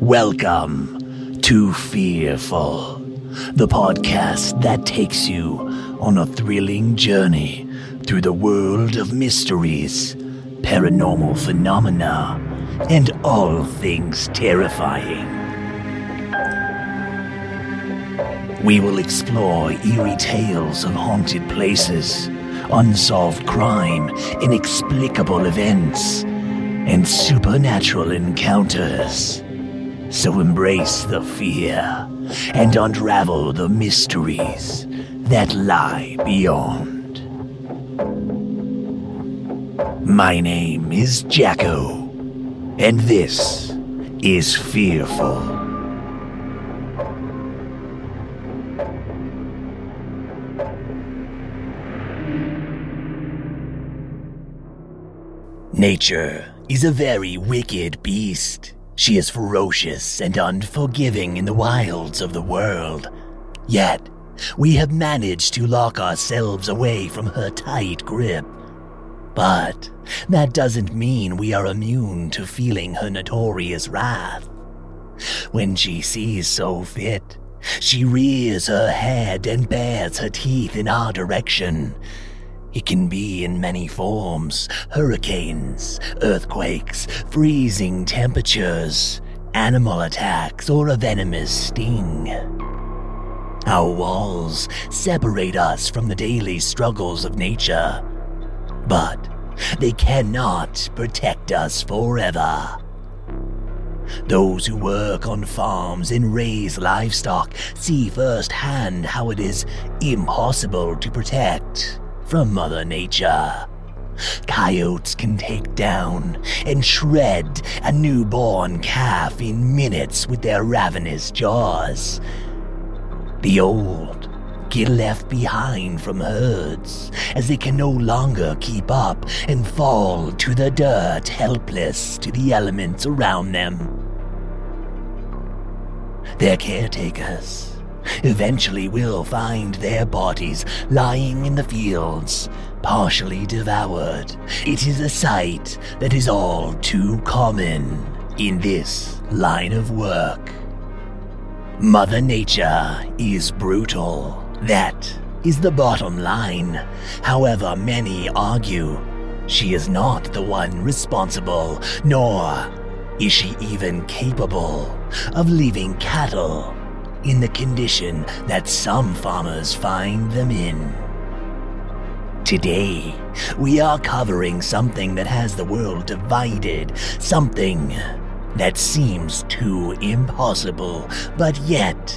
Welcome to Fearful, the podcast that takes you on a thrilling journey through the world of mysteries, paranormal phenomena, and all things terrifying. We will explore eerie tales of haunted places, unsolved crime, inexplicable events, and supernatural encounters. So embrace the fear and unravel the mysteries that lie beyond. My name is Jacko, and this is Fearful. Nature is a very wicked beast. She is ferocious and unforgiving in the wilds of the world. Yet, we have managed to lock ourselves away from her tight grip. But that doesn't mean we are immune to feeling her notorious wrath. When she sees so fit, she rears her head and bares her teeth in our direction. It can be in many forms hurricanes, earthquakes, freezing temperatures, animal attacks, or a venomous sting. Our walls separate us from the daily struggles of nature, but they cannot protect us forever. Those who work on farms and raise livestock see firsthand how it is impossible to protect from Mother Nature. Coyotes can take down and shred a newborn calf in minutes with their ravenous jaws. The old get left behind from herds as they can no longer keep up and fall to the dirt helpless to the elements around them. Their caretakers eventually will find their bodies lying in the fields, partially devoured. It is a sight that is all too common in this line of work. Mother Nature is brutal. That is the bottom line. However, many argue she is not the one responsible, nor is she even capable of leaving cattle in the condition that some farmers find them in. Today, we are covering something that has the world divided, something that seems too impossible, but yet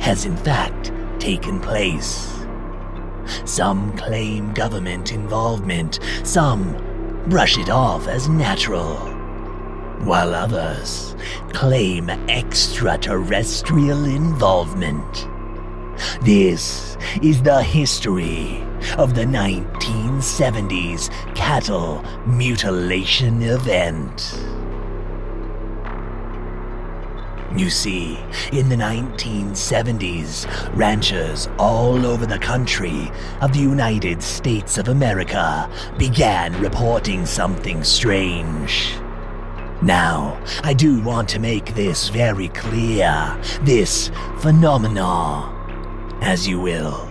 has in fact taken place. Some claim government involvement, some brush it off as natural, while others claim extraterrestrial involvement. This is the history of the 1970s cattle mutilation event. You see, in the 1970s, ranchers all over the country of the United States of America began reporting something strange. Now, I do want to make this very clear. This phenomenon, as you will,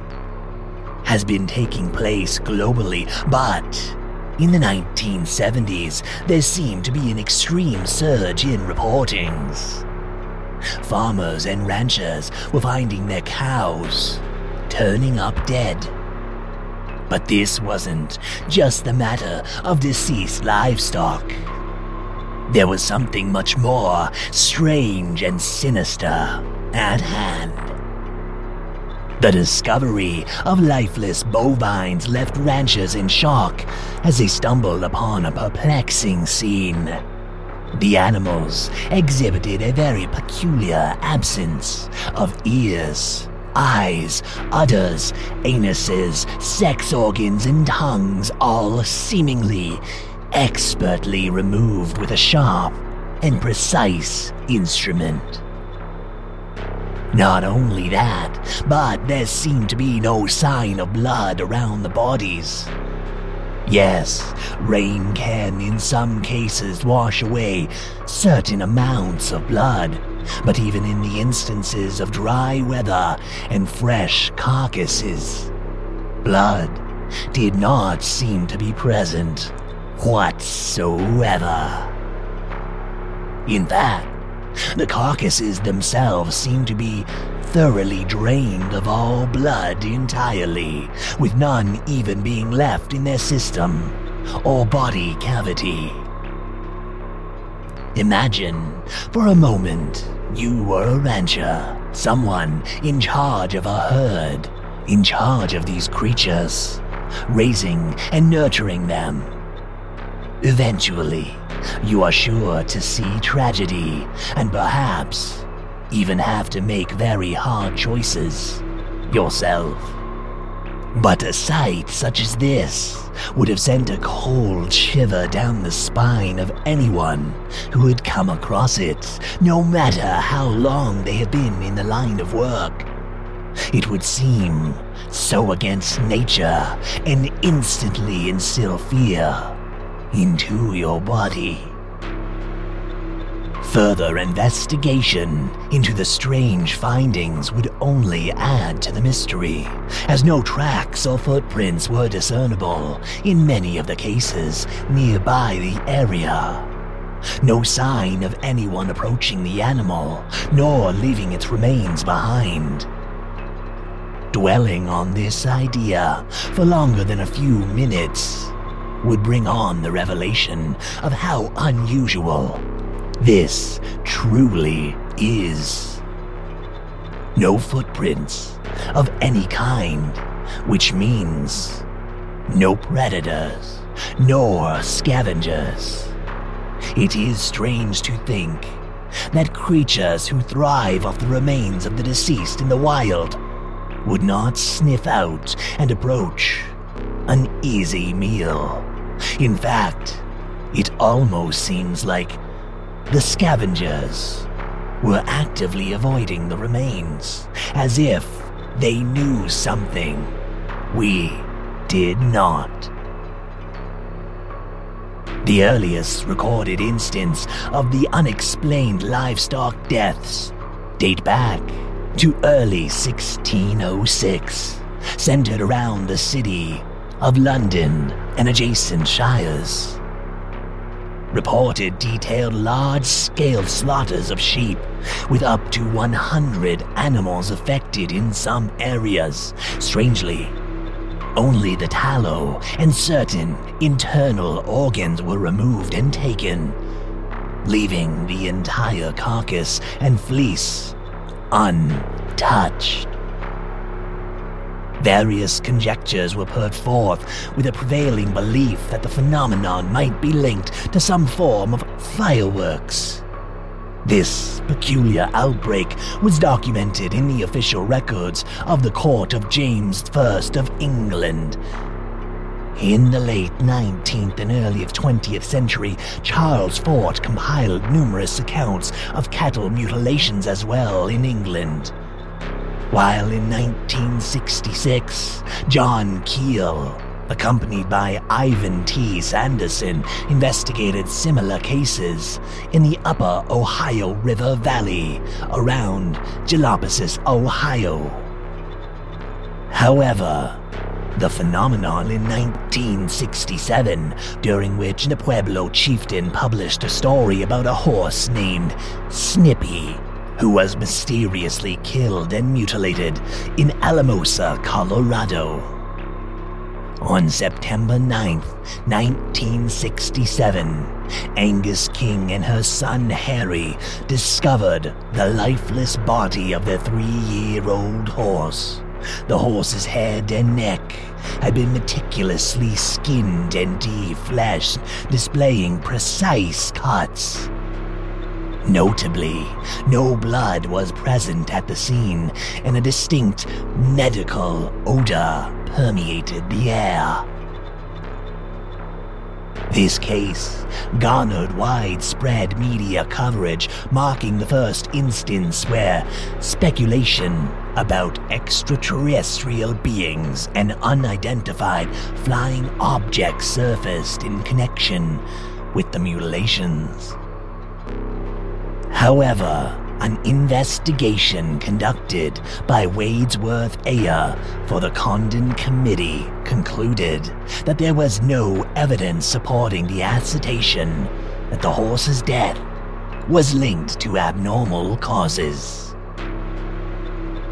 has been taking place globally, but in the 1970s, there seemed to be an extreme surge in reportings. Farmers and ranchers were finding their cows turning up dead. But this wasn't just the matter of deceased livestock. There was something much more strange and sinister at hand. The discovery of lifeless bovines left ranchers in shock as they stumbled upon a perplexing scene. The animals exhibited a very peculiar absence of ears, eyes, udders, anuses, sex organs, and tongues, all seemingly expertly removed with a sharp and precise instrument. Not only that, but there seemed to be no sign of blood around the bodies. Yes, rain can in some cases wash away certain amounts of blood, but even in the instances of dry weather and fresh carcasses, blood did not seem to be present whatsoever. In fact, the carcasses themselves seem to be thoroughly drained of all blood entirely, with none even being left in their system or body cavity. Imagine, for a moment, you were a rancher, someone in charge of a herd, in charge of these creatures, raising and nurturing them. Eventually, you are sure to see tragedy and perhaps even have to make very hard choices yourself. But a sight such as this would have sent a cold shiver down the spine of anyone who had come across it, no matter how long they have been in the line of work. It would seem so against nature and instantly instill fear into your body. Further investigation into the strange findings would only add to the mystery, as no tracks or footprints were discernible in many of the cases nearby the area. No sign of anyone approaching the animal, nor leaving its remains behind. Dwelling on this idea for longer than a few minutes would bring on the revelation of how unusual this truly is. No footprints of any kind, which means no predators, nor scavengers. It is strange to think that creatures who thrive off the remains of the deceased in the wild would not sniff out and approach an easy meal. In fact, it almost seems like the scavengers were actively avoiding the remains, as if they knew something we did not. The earliest recorded instance of the unexplained livestock deaths date back to early 1606, centered around the city of London and adjacent shires. Reported detailed large scale slaughters of sheep, with up to 100 animals affected in some areas. Strangely, only the tallow and certain internal organs were removed and taken, leaving the entire carcass and fleece untouched. Various conjectures were put forth with a prevailing belief that the phenomenon might be linked to some form of fireworks. This peculiar outbreak was documented in the official records of the court of James I of England. In the late 19th and early 20th century, Charles Fort compiled numerous accounts of cattle mutilations as well in England. While in 1966, John Keel, accompanied by Ivan T. Sanderson, investigated similar cases in the upper Ohio River Valley around Gallipolis, Ohio. However, the phenomenon in 1967, during which the Pueblo chieftain published a story about a horse named Snippy, who was mysteriously killed and mutilated in Alamosa, Colorado, On September 9th, 1967, Agnes King and her son Harry discovered the lifeless body of their three year old horse. The horse's head and neck had been meticulously skinned and defleshed, displaying precise cuts. Notably, no blood was present at the scene, and a distinct medical odor permeated the air. This case garnered widespread media coverage, marking the first instance where speculation about extraterrestrial beings and unidentified flying objects surfaced in connection with the mutilations. However, an investigation conducted by Wadesworth Ayer for the Condon Committee concluded that there was no evidence supporting the assertion that the horse's death was linked to abnormal causes.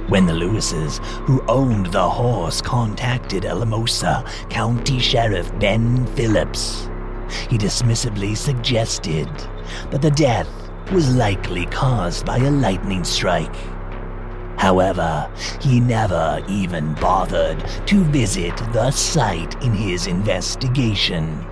When the Lewises, who owned the horse, contacted Alamosa County Sheriff Ben Phillips, he dismissively suggested that the death was likely caused by a lightning strike. However, he never even bothered to visit the site in his investigation.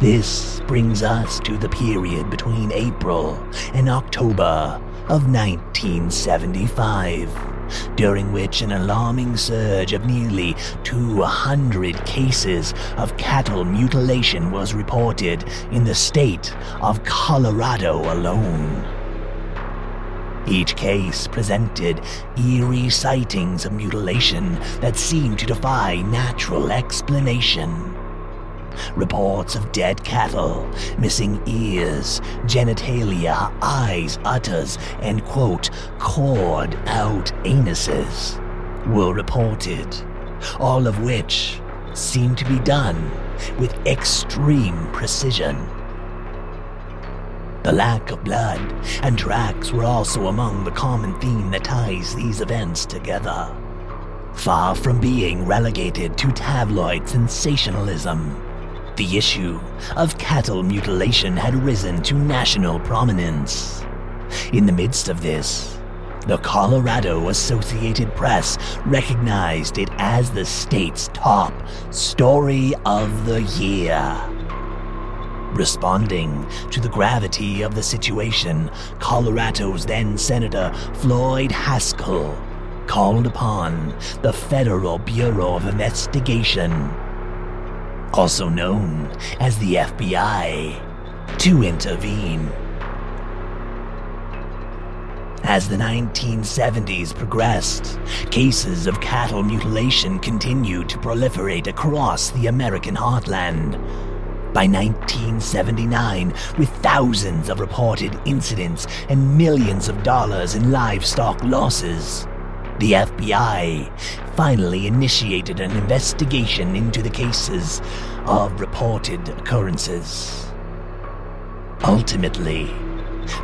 This brings us to the period between April and October of 1975 during which an alarming surge of nearly 200 cases of cattle mutilation was reported in the state of Colorado alone. Each case presented eerie sightings of mutilation that seemed to defy natural explanation. Reports of dead cattle, missing ears, genitalia, eyes, utters, and quote, cord out anuses were reported, all of which seemed to be done with extreme precision. The lack of blood and tracks were also among the common theme that ties these events together. Far from being relegated to tabloid sensationalism, the issue of cattle mutilation had risen to national prominence. In the midst of this, the Colorado Associated Press recognized it as the state's top story of the year. Responding to the gravity of the situation, Colorado's then Senator Floyd Haskell called upon the Federal Bureau of Investigation also known as the FBI, to intervene. As the 1970s progressed, cases of cattle mutilation continued to proliferate across the American heartland. By 1979, with thousands of reported incidents and millions of dollars in livestock losses, the FBI finally initiated an investigation into the cases of reported occurrences. Ultimately,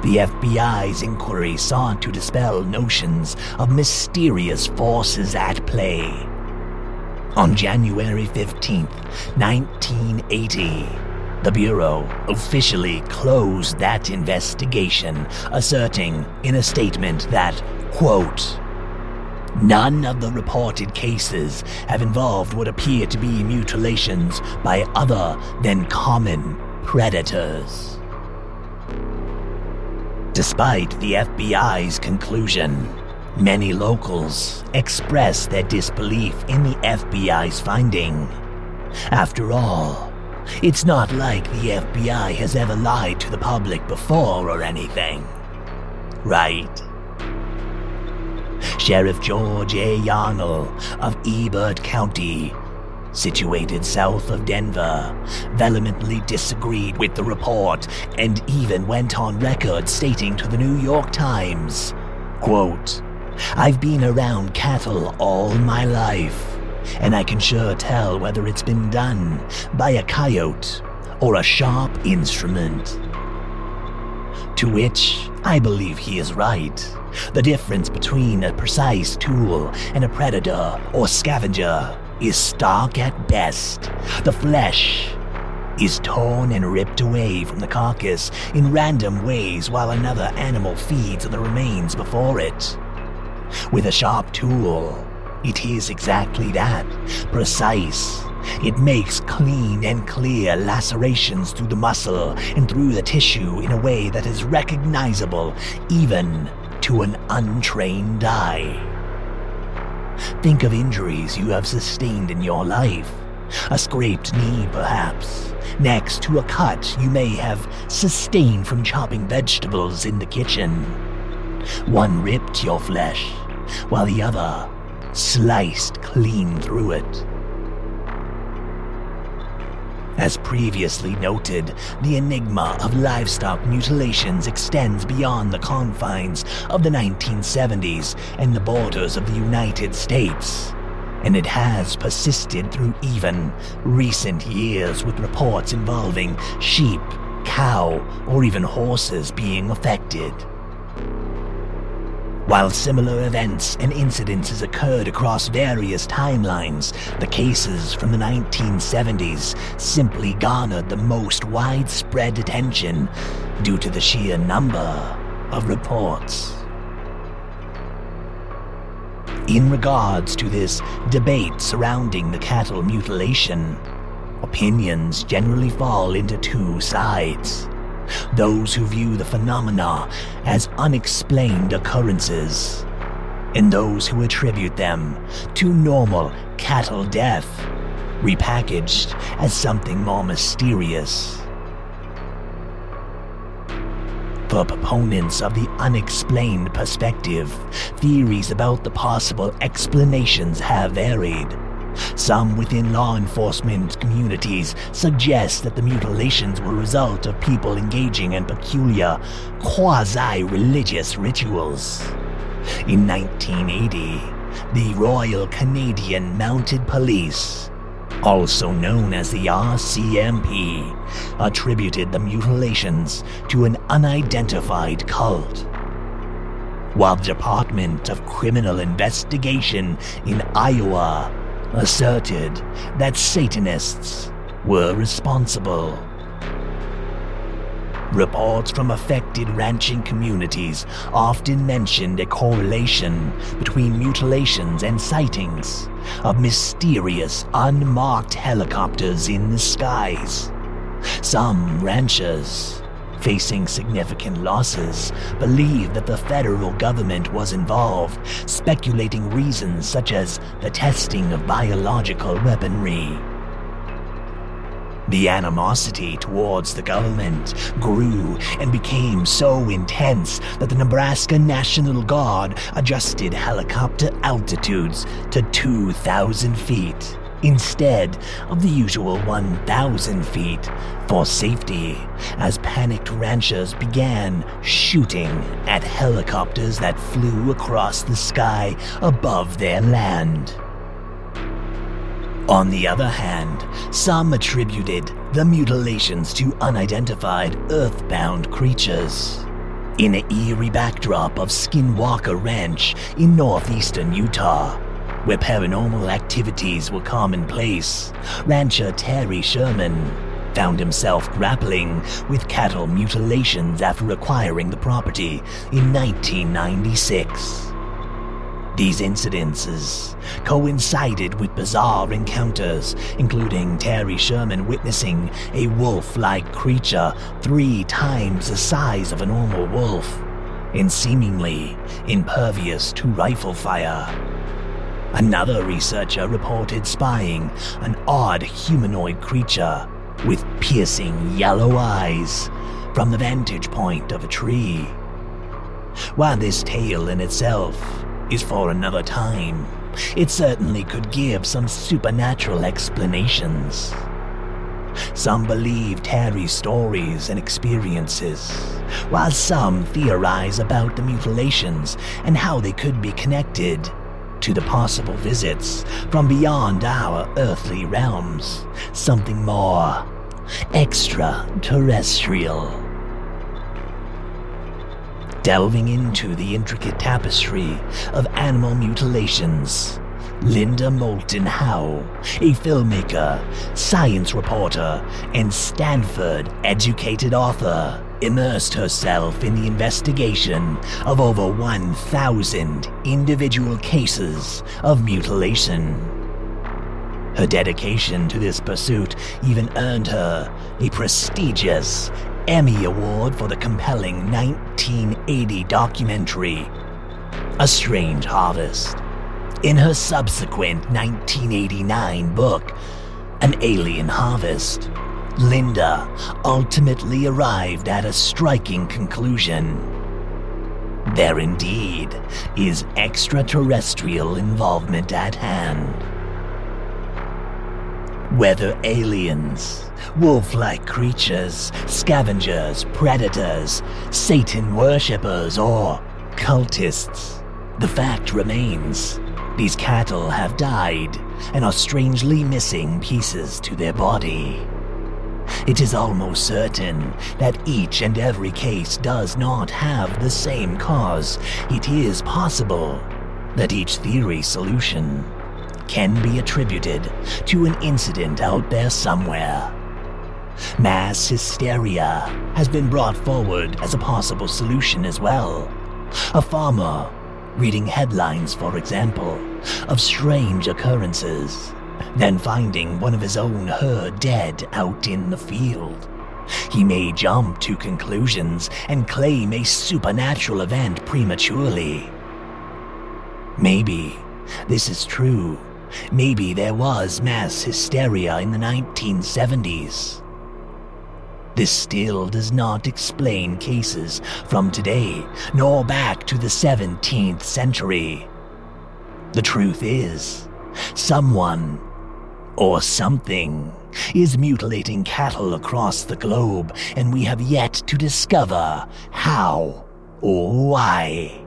the FBI's inquiry sought to dispel notions of mysterious forces at play. On January 15, 1980, the Bureau officially closed that investigation, asserting in a statement that, quote, None of the reported cases have involved what appear to be mutilations by other than common predators. Despite the FBI's conclusion, many locals expressed their disbelief in the FBI's finding. After all, it's not like the FBI has ever lied to the public before or anything. Right? Sheriff George A. Yarnell of Elbert County, situated south of Denver, vehemently disagreed with the report and even went on record stating to the New York Times, quote, I've been around cattle all my life, and I can sure tell whether it's been done by a coyote or a sharp instrument. To which I believe he is right. The difference between a precise tool and a predator or scavenger is stark at best. The flesh is torn and ripped away from the carcass in random ways while another animal feeds on the remains before it. With a sharp tool, it is exactly that precise. It makes clean and clear lacerations through the muscle and through the tissue in a way that is recognizable even to an untrained eye. Think of injuries you have sustained in your life. A scraped knee, perhaps, next to a cut you may have sustained from chopping vegetables in the kitchen. One ripped your flesh, while the other sliced clean through it. As previously noted, the enigma of livestock mutilations extends beyond the confines of the 1970s and the borders of the United States. And it has persisted through even recent years with reports involving sheep, cow, or even horses being affected. While similar events and incidences occurred across various timelines, the cases from the 1970s simply garnered the most widespread attention due to the sheer number of reports. In regards to this debate surrounding the cattle mutilation, opinions generally fall into two sides those who view the phenomena as unexplained occurrences, and those who attribute them to normal cattle death, repackaged as something more mysterious. For proponents of the unexplained perspective, theories about the possible explanations have varied. Some within law enforcement communities suggest that the mutilations were a result of people engaging in peculiar quasi religious rituals. In 1980, the Royal Canadian Mounted Police, also known as the RCMP, attributed the mutilations to an unidentified cult while the Department of Criminal Investigation in Iowa asserted that Satanists were responsible. Reports from affected ranching communities often mentioned a correlation between mutilations and sightings of mysterious unmarked helicopters in the skies. Some ranchers facing significant losses, believed that the federal government was involved, speculating reasons such as the testing of biological weaponry. The animosity towards the government grew and became so intense that the Nebraska National Guard adjusted helicopter altitudes to 2,000 feet instead of the usual 1,000 feet for safety, as panicked ranchers began shooting at helicopters that flew across the sky above their land. On the other hand, some attributed the mutilations to unidentified earthbound creatures. In the eerie backdrop of Skinwalker Ranch in northeastern Utah, where paranormal activities were commonplace, rancher Terry Sherman found himself grappling with cattle mutilations after acquiring the property in 1996. These incidences coincided with bizarre encounters, including Terry Sherman witnessing a wolf like creature three times the size of a normal wolf and seemingly impervious to rifle fire. Another researcher reported spying an odd humanoid creature with piercing yellow eyes from the vantage point of a tree. While this tale in itself is for another time, it certainly could give some supernatural explanations. Some believe Terry's stories and experiences, while some theorize about the mutilations and how they could be connected to the possible visits from beyond our earthly realms, something more extraterrestrial. Delving into the intricate tapestry of animal mutilations, Linda Moulton Howe, a filmmaker, science reporter, and Stanford educated author, immersed herself in the investigation of over 1,000 individual cases of mutilation. Her dedication to this pursuit even earned her a prestigious Emmy Award for the compelling 1980 documentary, A Strange Harvest. In her subsequent 1989 book, An Alien Harvest, Linda ultimately arrived at a striking conclusion. There indeed is extraterrestrial involvement at hand. Whether aliens, wolf like creatures, scavengers, predators, Satan worshippers, or cultists, the fact remains these cattle have died and are strangely missing pieces to their body. It is almost certain that each and every case does not have the same cause. It is possible that each theory solution can be attributed to an incident out there somewhere. Mass hysteria has been brought forward as a possible solution as well. A farmer reading headlines, for example, of strange occurrences, then finding one of his own herd dead out in the field. He may jump to conclusions and claim a supernatural event prematurely. Maybe this is true. Maybe there was mass hysteria in the 1970s. This still does not explain cases from today, nor back to the 17th century. The truth is, someone or something is mutilating cattle across the globe, and we have yet to discover how or why.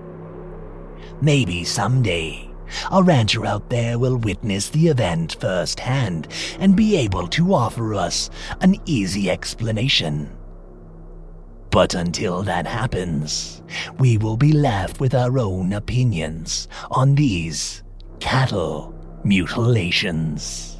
Maybe someday a rancher out there will witness the event firsthand and be able to offer us an easy explanation. But until that happens, we will be left with our own opinions on these cattle mutilations.